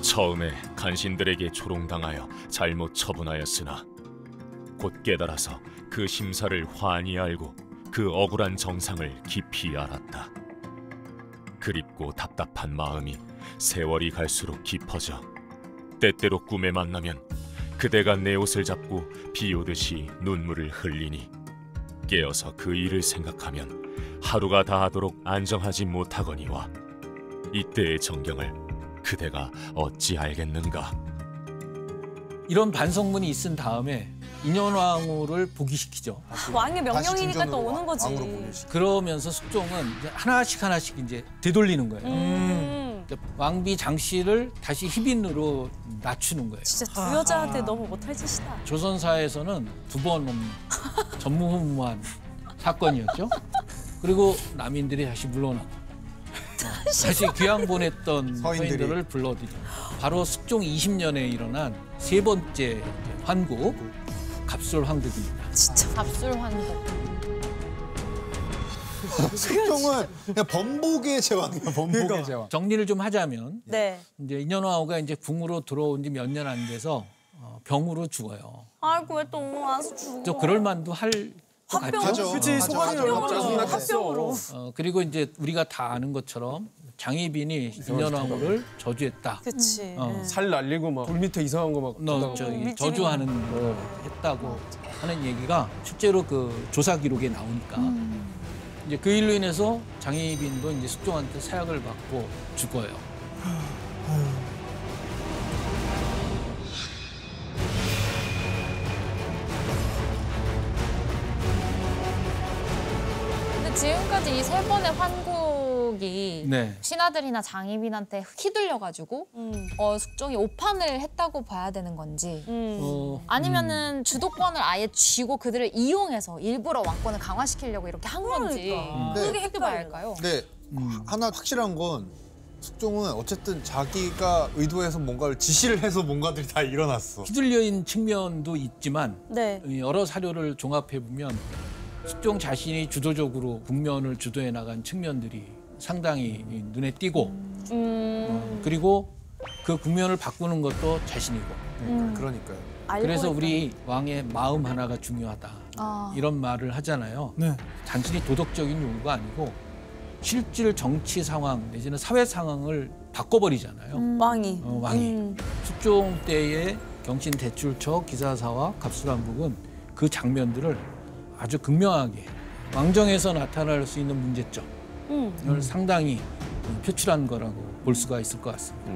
처음에 간신들에게 조롱당하여 잘못 처분하였으나 곧 깨달아서 그 심사를 환히 알고 그 억울한 정상을 깊이 알았다. 그립고 답답한 마음이 세월이 갈수록 깊어져 때때로 꿈에 만나면 그대가 내 옷을 잡고 비 오듯이 눈물을 흘리니 깨어서 그 일을 생각하면 하루가 다하도록 안정하지 못하거니와 이때의 정경을 그대가 어찌 알겠는가? 이런 반성문이 있은 다음에 인현왕후를 복위시키죠. 왕의 다시 명령이니까 또 오는 거지. 그러면서 숙종은 이제 하나씩 하나씩 이제 되돌리는 거예요. 음. 왕비 장씨를 다시 희빈으로 낮추는 거예요. 진짜 두 여자한테 너무 못할 짓이다. 조선사에서는 두 번 전무후무한 사건이었죠. 그리고 남인들이 다시 물러나고 다시 귀양 보냈던 서인들이. 서인들을 불러들여 바로 숙종 20년에 일어난 세 번째 환국 갑술 황국입니다. 진짜 밥술환국. 숙종은 그냥 범복의 제왕이야. 범복의 제왕. 정리를 좀 하자면 네. 이제 인현왕후가 이제 궁으로 들어온 지 몇 년 안 돼서 어, 병으로 죽어요. 아이고 왜 또 와서 죽어. 저 그럴 만도 할. 하죠. 그치, 하죠. 합병으로. 어, 그리고 이제 우리가 다 아는 것처럼 장희빈이 인현왕후를 저주했다. 그치. 어. 네. 살 날리고 막 돌 밑에 이상한 거 막 너 저기 저주하는 거 했다고 하는 얘기가 실제로 그 조사 기록에 나오니까 이제 그 일로 인해서 장희빈도 이제 숙종한테 사약을 받고 죽어요. 지금까지 이 세 번의 환국이 네. 신하들이나 장희빈한테 휘둘려가지고 음. 어, 숙종이 오판을 했다고 봐야 되는 건지 음. 어, 아니면은 주도권을 아예 쥐고 그들을 이용해서 일부러 왕권을 강화시키려고 이렇게 한 건지 그러니까. 네. 그게 어떻게 봐야 할까요? 근데 하나 확실한 건 숙종은 어쨌든 자기가 의도해서 뭔가를 지시를 해서 뭔가들이 다 일어났어. 휘둘려인 측면도 있지만 네. 이 여러 사료를 종합해 보면 숙종 자신이 주도적으로 국면을 주도해 나간 측면들이 상당히 눈에 띄고 음. 어, 그리고 그 국면을 바꾸는 것도 자신이고 그러니까, 그러니까요. 알고 그래서. 우리 왕의 마음 하나가 중요하다 아. 이런 말을 하잖아요. 네. 단순히 도덕적인 요구가 아니고 실질 정치 상황 내지는 사회 상황을 바꿔버리잖아요. 왕이. 어, 왕이 음. 숙종 때의 경신 대출처 기사사와 갑술왕국은 그 장면들을 아주 극명하게 왕정에서 나타날 수 있는 문제점을 음. 상당히 표출한 거라고 볼 수가 있을 것 같습니다.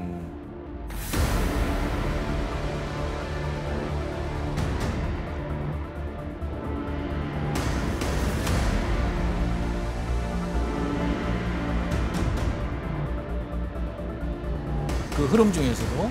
그 흐름 중에서도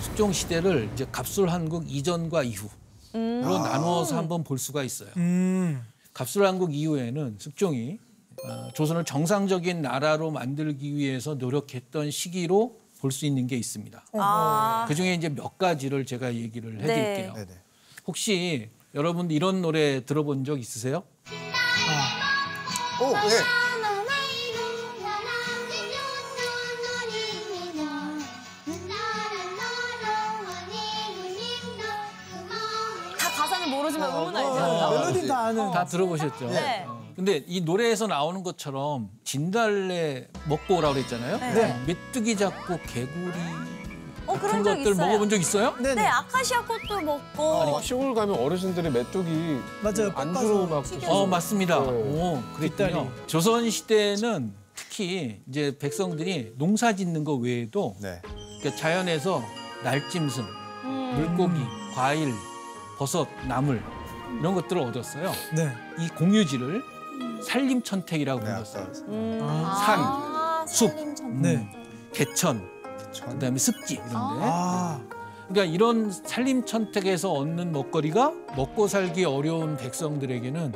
숙종 시대를 이제 갑술 한국 이전과 이후 로 나누어서 한번 볼 수가 있어요. 음. 갑술한국 이후에는 숙종이 어, 조선을 정상적인 나라로 만들기 위해서 노력했던 시기로 볼 수 있는 게 있습니다. 아. 그 중에 이제 몇 가지를 제가 얘기를 해드릴게요. 네네. 혹시 여러분 이런 노래 들어본 적 있으세요? 오, 네. 모르지만 음은 알죠. 어, 멜로디 다 아는. 다 들어보셨죠? 네. 어. 근데 이 노래에서 나오는 것처럼 진달래 먹고 오라고 그랬잖아요. 네. 메뚜기 잡고 개구리 어, 그런 적 것들 있어요. 먹어본 적 있어요? 네네. 네, 아카시아 꽃도 먹고. 아니 시골 가면 어르신들이 메뚜기 맞아요. 안주로 막. 드시고. 어 맞습니다. 네. 오 그랬군요. 조선 시대는 특히 이제 백성들이 농사 짓는 거 외에도 네. 그러니까 자연에서 날짐승, 음. 물고기, 과일, 버섯, 나물 이런 것들을 얻었어요. 네. 이 공유지를 산림천택이라고 네, 불렀어요. 음. 산, 아, 숲. 산림천. 네. 개천, 그다음에 습지 이런데. 아. 그러니까 이런 산림천택에서 얻는 먹거리가 먹고 살기 어려운 백성들에게는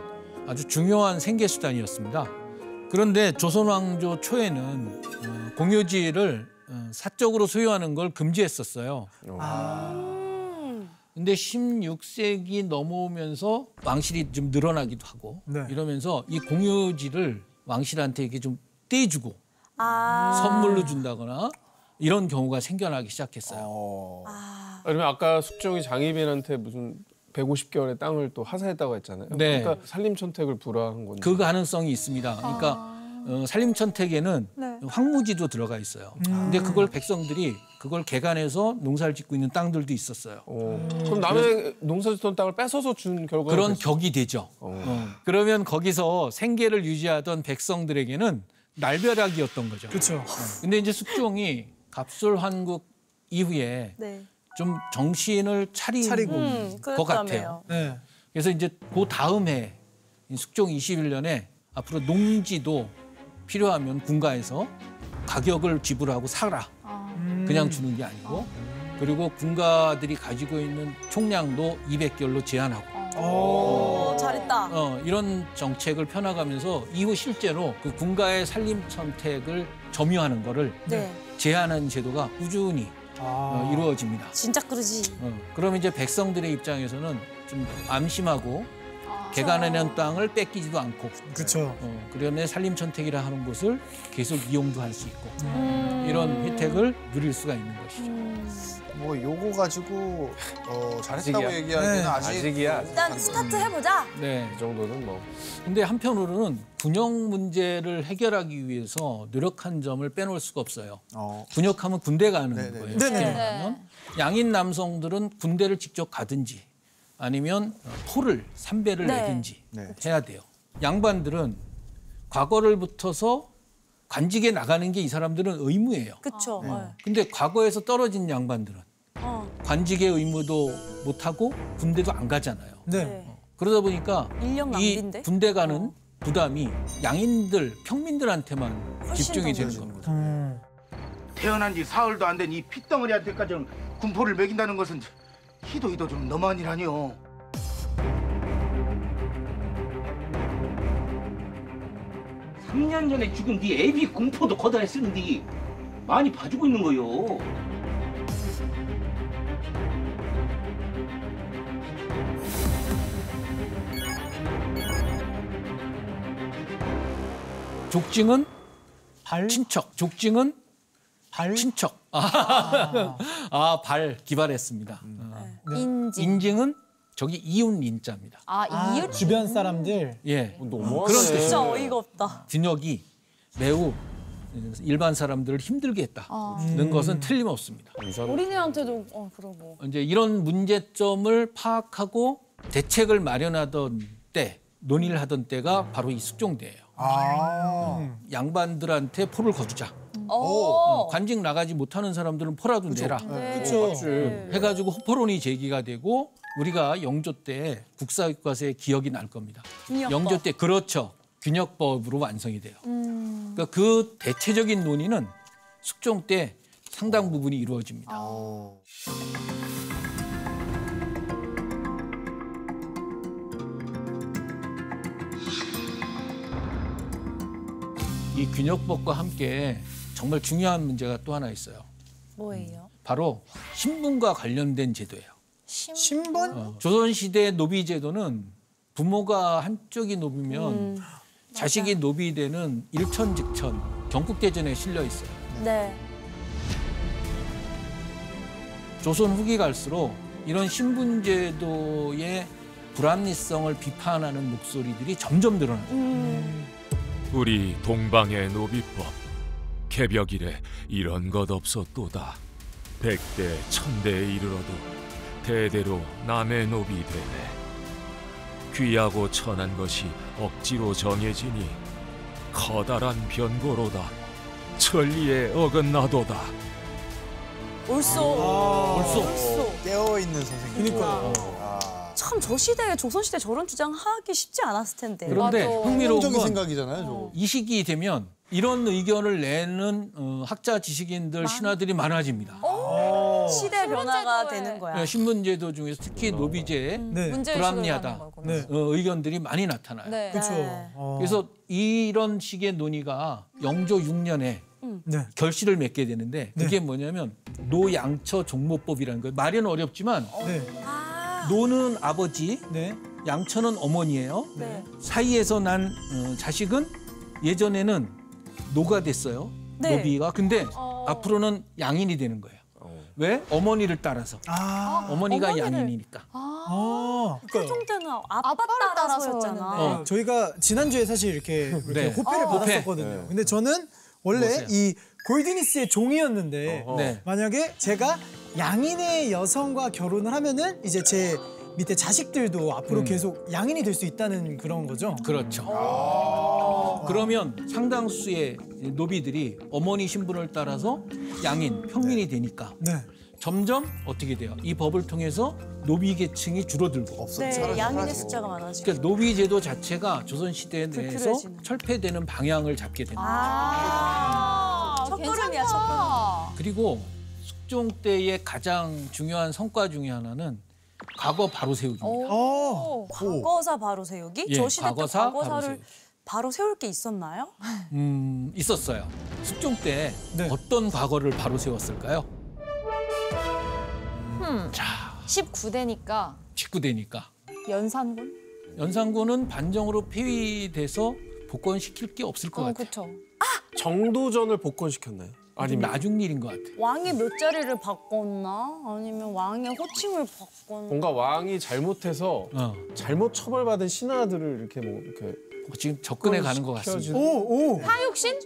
아주 중요한 생계 수단이었습니다. 그런데 조선왕조 초에는 어, 공유지를 어, 사적으로 소유하는 걸 금지했었어요. 음. 근데 16세기 넘어오면서 왕실이 좀 늘어나기도 하고 네. 이러면서 이 공유지를 왕실한테 이렇게 좀 떼주고 아. 선물로 준다거나 이런 경우가 생겨나기 시작했어요. 어. 그러면 아까 숙종이 장희빈한테 무슨 150개월의 땅을 또 하사했다고 했잖아요. 네. 그러니까 산림천택을 불허한 건지. 그 가능성이 있습니다. 그러니까 어, 산림천택에는 네. 황무지도 들어가 있어요. 근데 그걸 백성들이 그걸 개간해서 농사를 짓고 있는 땅들도 있었어요. 어. 그럼 남의 농사 짓던 땅을 뺏어서 준 결과가 그런 됐어요. 격이 되죠. 어. 어. 그러면 거기서 생계를 유지하던 백성들에게는 날벼락이었던 거죠. 그렇죠. 근데 이제 숙종이 갑술 환국 이후에 네. 좀 정신을 차린 차리고. 음, 것 같아요. 네. 그래서 이제 그 다음 해 숙종 21년에 앞으로 농지도 필요하면 군가에서 가격을 지불하고 사라. 음. 그냥 주는 게 아니고 그리고 군가들이 가지고 있는 총량도 200개로 제한하고 오, 잘했다. 어, 이런 정책을 펴나가면서 이후 실제로 그 군가의 살림 선택을 점유하는 거를 네. 제한하는 제도가 꾸준히 어, 이루어집니다. 진짜 그러지. 어, 그러면 이제 백성들의 입장에서는 좀 안심하고 개간하는 땅을 뺏기지도 않고 그렇죠. 어, 그러면 살림 선택이라 하는 곳을 계속 이용도 할 수 있고 음. 이런 혜택을 누릴 수가 있는 것이죠. 뭐 요거 가지고 어, 잘했다고 아직이야. 얘기하기는 네. 아직 아직이야. 일단 스타트 해보자. 네. 이 정도는 뭐. 근데 한편으로는 군역 문제를 해결하기 위해서 노력한 점을 빼놓을 수가 없어요. 어, 군역하면 군대 가는 네네. 거예요. 네네. 말하면 양인 남성들은 군대를 직접 가든지 아니면 포를 삼배를 네. 내든지 네. 해야 돼요. 양반들은 과거를 붙어서 관직에 나가는 게 이 사람들은 의무예요. 그쵸. 네. 근데 과거에서 떨어진 양반들은 어. 관직의 의무도 못 하고 군대도 안 가잖아요. 네. 네. 그러다 보니까 이? 군대 가는 부담이 양인들 평민들한테만 집중이 더 되는. 겁니다. 음. 태어난 지 사흘도 안 된 이 핏덩어리한테까지 군포를 먹인다는 것은 희도 희도 좀 아니오. 삼년 전에 죽은 네 애비 공포도 거다 했었는데 많이 봐주고 있는 거요. 족징은 발? 친척, 족징은 발? 친척. 아, 발 기발했습니다. 음. 어. 인지. 인증은 저기 이웃 인자입니다. 아, 아, 이웃 주변 사람들. 예. 너무하네. 그런 뜻이죠. 진짜 어이가 없다. 군역이 매우 일반 사람들을 힘들게 했다는 것은 틀림없습니다. 어린애한테도 어 그러고. 이제 이런 문제점을 파악하고 대책을 마련하던 때 논의를 하던 때가 바로 이 숙종대예요. 아, 양반들한테 포를 거두자. 어. 어, 관직 나가지 못하는 사람들은 포라도 내라. 네. 그렇죠. 해가지고 호포론이 제기가 되고 우리가 영조 때 국사교과서에 기억이 날 겁니다. 균역법. 영조 때 그렇죠. 균역법으로 완성이 돼요. 음. 그러니까 그 대체적인 논의는 숙종 때 상당 부분이 이루어집니다. 어. 이 균역법과 함께 정말 중요한 문제가 또 하나 있어요. 뭐예요? 바로 신분과 관련된 제도예요. 신분? 어, 조선시대 노비 제도는 부모가 한쪽이 노비면 음. 자식이 노비 되는 일천 직천 경국대전에 실려 있어요. 네. 조선 후기 갈수록 이런 신분 제도의 불합리성을 비판하는 목소리들이 점점 늘어나요. 음. 우리 동방의 노비법 개벽이래 이런 것 없었도다 백대 천대에 이르러도 대대로 남의 노비 되네 귀하고 천한 것이 억지로 정해지니 커다란 변고로다 천리에 어긋나도다. 벌써 옳소. 깨어 있는 선생님. 그러니까요. 아, 참저 시대에 조선 시대 저런 주장 하기 쉽지 않았을 텐데. 그런데 맞아. 흥미로운 건 생각이잖아요, 저거. 이 시기 되면 이런 의견을 내는 어, 학자 지식인들 신화들이 많아집니다. 시대 변화가. 되는 거야. 어, 신문제도 중에서 특히 노비제에 네. 문제 불합리하다. 네. 어, 의견들이 많이 나타나요. 네. 그렇죠. 네. 어. 그래서 이런 식의 논의가 영조 6년에 네. 결실을 맺게 되는데 그게 뭐냐면 노양처 종모법이라는 거예요. 말은 어렵지만 네. 아. 노는 아버지, 네. 양처는 어머니예요. 네. 사이에서 난 어, 자식은 예전에는 노가 됐어요. 네. 노비가. 근데 어. 앞으로는 양인이 되는 거예요. 왜? 어머니를 따라서. 아. 어머니가 어머니를- 양인이니까. 아. 그러니까요. 세종 때는 아빠 아빠 를 따라서였잖아. 어. 저희가 지난주에 사실 이렇게, 이렇게 네. 호패를 어. 받았었거든요. 네. 근데 저는 원래 뭐세요? 이 골드니스의 종이었는데 어허. 네. 만약에 제가 양인의 여성과 결혼을 하면은 이제 제 밑에 자식들도 앞으로 음. 계속 양인이 될 수 있다는 그런 거죠. 그렇죠. 그러면 상당수의 노비들이 어머니 신분을 따라서 양인, 평민이 되니까 네. 점점 어떻게 돼요? 이 법을 통해서 노비 계층이 줄어들고 없어, 네, 양인의. 숫자가 많아지고. 그러니까 노비 제도 자체가 조선 시대 내에서 불필요해지는. 철폐되는 방향을 잡게 됩니다. 아, 첫걸음이야, 첫걸음. 그리고 숙종 때의 가장 중요한 성과 중에 하나는 과거 바로 세우기입니다. 어. 과거사 바로 세우기? 예, 저 시대 때 과거사 바로 과거사를 세우기. 바로 세울 게 있었나요? 음, 있었어요. 숙종 때 네. 어떤 과거를 바로 세웠을까요? 음. 자, 19대니까 19대니까. 연산군? 연산군은 반정으로 폐위돼서 복권시킬 게 없을 것 어, 같아요. 그쵸. 정도전을 복권시켰나요? 좀 아니면 나중 일인 것 같아요. 왕이 몇 자리를 바꿨나? 아니면 왕의 호칭을 바꿨나? 뭔가 왕이 잘못해서 어, 잘못 처벌받은 신하들을 이렇게 뭐 이렇게 지금 접근해 가는 것 같습니다. 오, 오. 사육신?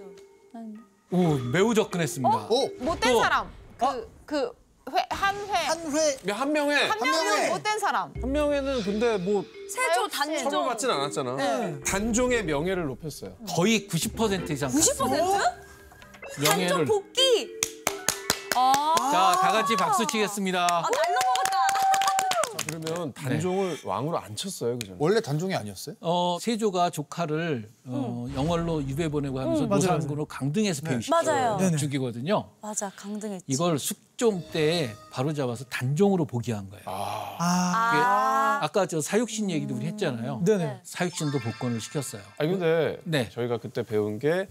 오, 매우 접근했습니다. 오 못된 또. 사람. 그, 그, 회, 한 회. 한, 한 회. 한 명에 명은 명에. 못된 사람. 한 명에는 근데 뭐 세조 단종. 처벌받진 않았잖아. 네. 단종의 명예를 높였어요. 거의 90% 이상 90%? 명예를. 단종 복귀. 아. 자, 다 같이 박수 치겠습니다. 아. 그러면 단종을 왕으로 안 쳤어요, 그죠? 원래 단종이 아니었어요? 어, 세조가 조카를 어, 영월로 유배 보내고 하면서 맞아요, 노산군으로 강등해서 폐위시켜 맞아요. 네네. 죽이거든요. 맞아, 강등했지. 이걸 숙종 때 바로 잡아서 단종으로 복위한 거예요. 아. 아, 아까 저 사육신 얘기도 우리 했잖아요. 네네. 사육신도 복권을 시켰어요. 아니 근데 네. 저희가 그때 배운 게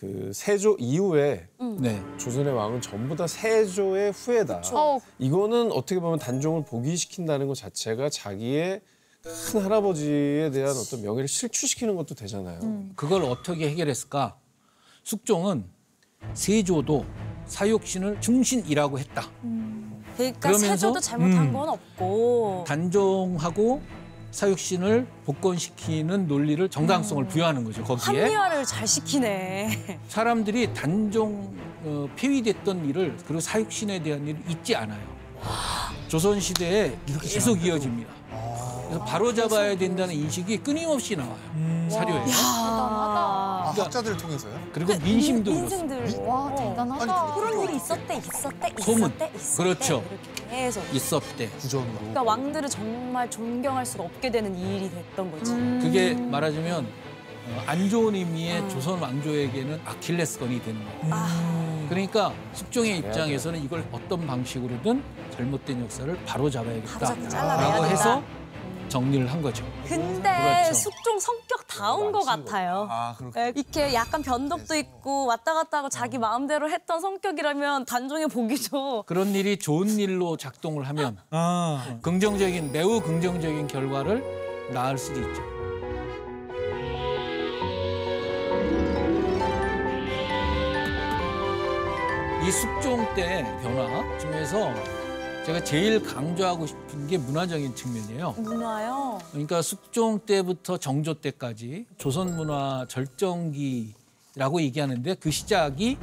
그 세조 이후에 네. 조선의 왕은 전부 다 세조의 후예다. 어, 이거는 어떻게 보면 단종을 복위시킨다는 것 자체가 자기의 큰 할아버지에 대한 어떤 명예를 실추시키는 것도 되잖아요. 그걸 어떻게 해결했을까? 숙종은 세조도 사육신을 충신이라고 했다. 그러니까 그러면서- 세조도 잘못한 음. 건 없고. 단종하고 사육신을 복권시키는 논리를 정당성을 부여하는 거죠. 거기에 합리화를 잘 시키네. 사람들이 단종 어, 폐위됐던 일을 그리고 사육신에 대한 일을 잊지 않아요. 조선 시대에 계속 이어집니다. 그래서 바로 잡아야 된다는 인식이 끊임없이 나와요. 사료에. 대단하다. 아, 학자들 통해서요? 그리고 민심도 그렇습니다. 와, 어. 대단하다. 그런 일이 있었대, 있었대, 소문. 있었대, 있었대. 그렇죠. 이렇게 계속. 있었대. 구전으로. 그러니까 왕들을 정말 존경할 수가 없게 되는 일이 됐던 거지. 그게 말하자면 어, 안 좋은 의미의 조선 왕조에게는 아킬레스건이 되는 거예요. 그러니까 숙종의 입장에서는 이걸 어떤 방식으로든 잘못된 역사를 바로 잡아야겠다라고 잘라내야 된다. 정리를 한 거죠. 근데 그렇죠. 숙종 성격 다운 것 같아요. 아 그렇게. 예, 이렇게 약간 변덕도 있고 왔다 갔다 하고 자기 마음대로 했던 성격이라면 단종의 복이죠. 그런 일이 좋은 일로 작동을 하면 아. 긍정적인 매우 긍정적인 결과를 낳을 수도 있죠. 이 숙종 때 변화 중에서 제가 제일 강조하고 싶은 게 문화적인 측면이에요. 문화요. 그러니까 숙종 때부터 정조 때까지 조선 문화 절정기라고 얘기하는데 그 시작이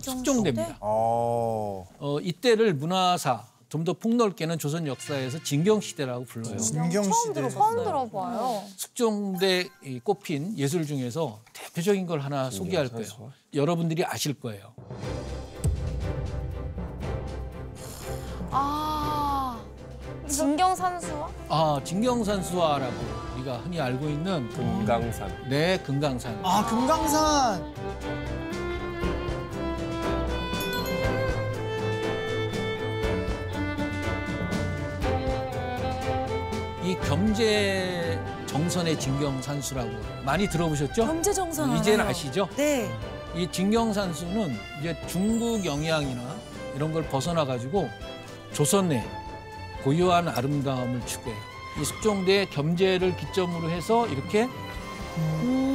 숙종대입니다. 어. 어, 이때를 문화사 좀 더 폭넓게는 조선 역사에서 진경 시대라고 불러요. 진경 시대. 처음 들어 봐요. 숙종대 이 꼽힌 예술 중에서 대표적인 걸 하나 소개할 거예요. 여러분들이 아실 거예요. 아. 진경산수와? 아, 진경산수화라고 우리가 흔히 알고 있는 금강산. 네, 금강산. 아, 금강산. 이 겸재 정선의 진경산수라고 많이 들어보셨죠? 이제는 알아요. 아시죠? 네. 이 진경산수는 이제 중국 영향이나 이런 걸 벗어나 가지고 조선의 고유한 아름다움을 추구해요. 이 숙종대 겸재를 기점으로 해서 이렇게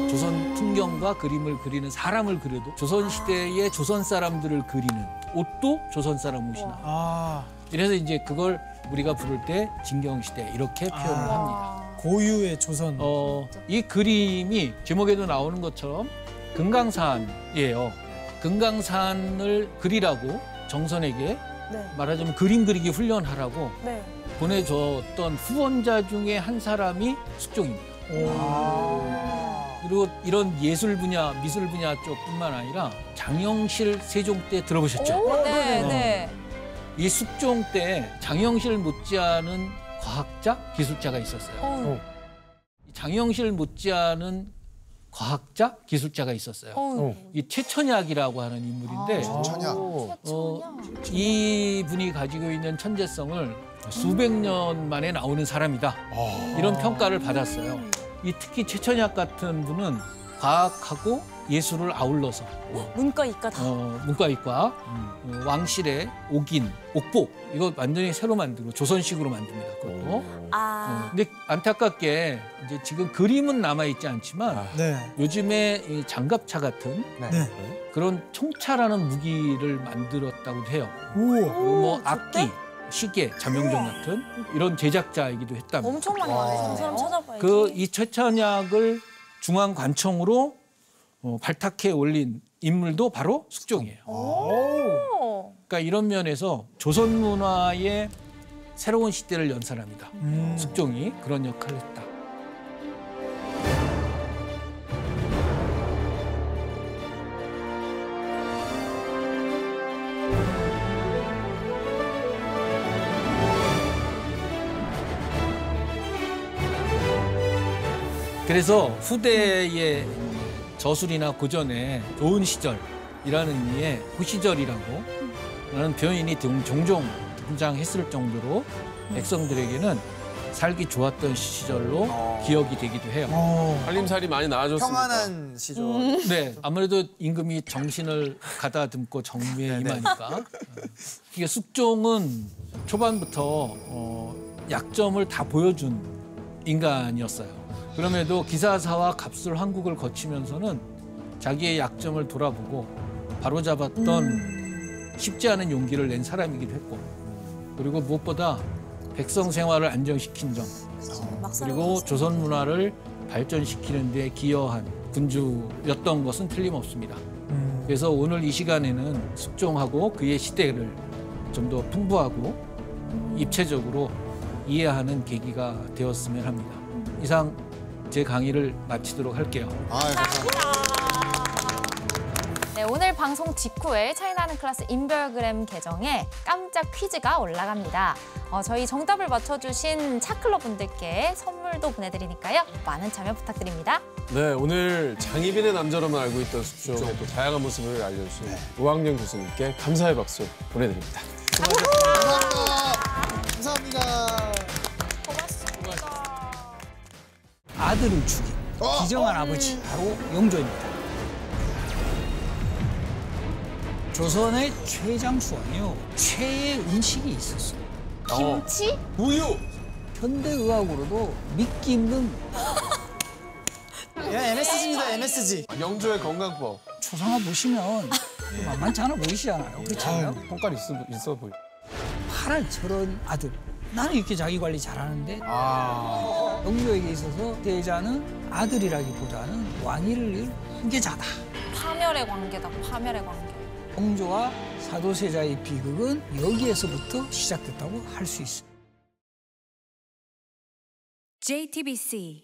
조선 풍경과 그림을 그리는 사람을 그려도 조선 시대의 조선 사람들을 그리는 옷도 조선 사람 옷이나 아, 이래서 이제 그걸 우리가 부를 때 진경 시대 이렇게 표현을 아. 합니다. 고유의 조선. 어, 이 그림이 제목에도 나오는 것처럼 금강산이에요. 금강산을 그리라고 정선에게 네. 말하자면 그림 그리기 훈련하라고 네. 보내줬던 후원자 중에 한 사람이 숙종입니다. 그리고 이런 예술 분야, 미술 분야 쪽뿐만 아니라 장영실 세종 때 들어보셨죠? 오, 네, 네. 이 숙종 때 장영실 못지않은 과학자, 기술자가 있었어요. 어. 장영실 못지않은 과학자, 기술자가 있었어요. 어우. 이 최천약이라고 하는 인물인데 천약. 어, 이 분이 가지고 있는 천재성을 수백 년 만에 나오는 사람이다. 이런 평가를 받았어요. 이 특히 최천약 같은 분은 과학하고 예술을 아울러서 문과 이과 다. 어, 문과 이과 어, 왕실의 옥인, 옥복 이거 완전히 새로 만들고 조선식으로 만듭니다. 그것도. 아. 어, 근데 안타깝게 이제 지금 그림은 남아 있지 않지만 네. 요즘에 이 장갑차 같은 네. 그런 총차라는 무기를 만들었다고 해요. 뭐 악기, 시계, 자명종 같은 이런 제작자이기도 했답니다. 엄청 많이 그 만드셨네요. 사람 찾아봐야지. 그이 최천약을 중앙 관청으로 어, 발탁해 올린 인물도 바로 숙종이에요. 오. 그러니까 이런 면에서 조선 문화의 새로운 시대를 연 사람이다. 숙종이 그런 역할을 했다. 그래서 후대의 저술이나 고전의 좋은 시절이라는 의미의 후시절이라고 라는 표현이 등- 종종 등장했을 정도로 백성들에게는 살기 좋았던 시절로 기억이 되기도 해요. 어. 살림살이 많이 나아졌습니다. 평안한 시절. 네, 아무래도 임금이 정신을 가다듬고 정무에 임하니까. 이게 숙종은 초반부터 어, 약점을 다 보여준 인간이었어요. 그럼에도 기사사와 갑술 한국을 거치면서는 자기의 약점을 돌아보고 바로잡았던 쉽지 않은 용기를 낸 사람이기도 했고 그리고 무엇보다 백성 생활을 안정시킨 점막 그리고 조선 문화를 발전시키는 데 기여한 군주였던 것은 틀림없습니다. 그래서 오늘 이 시간에는 숙종하고 그의 시대를 좀 더 풍부하고 입체적으로 이해하는 계기가 되었으면 합니다. 이상 제 강의를 마치도록 할게요. 아, 감사합니다. 네, 오늘 방송 직후에 차이나는 클래스 인별그램 계정에 깜짝 퀴즈가 올라갑니다. 어, 저희 정답을 맞춰주신 차클러 분들께 선물도 보내드리니까요. 많은 참여 부탁드립니다. 네, 오늘 장희빈의 남자로만 알고 있던 숙종의 또 다양한 모습을 알려주신 우학년 교수님께 감사의 박수 보내드립니다. 감사합니다. 감사합니다. 아들을 죽인 기정한 아버지 바로 영조입니다. 조선의 최장수왕이요 최애 음식이 있었어요. 김치? 우유! 현대 의학으로도 믿기 힘든 야 MSG입니다 MSG. 영조의 건강법. 초상화 보시면 만만치 않아 보이시잖아요. 그렇지 않아요? 성깔 있어, 있어 보이. 파란 저런 아들. 나는 이렇게 자기 관리 잘하는데 아. 영조에게 있어서 대자는 아들이라기보다는 왕위를 잃은 후계자다. 파멸의 관계다, 파멸의 관계. 영조와 사도세자의 비극은 여기에서부터 시작됐다고 할 수 있습니다. JTBC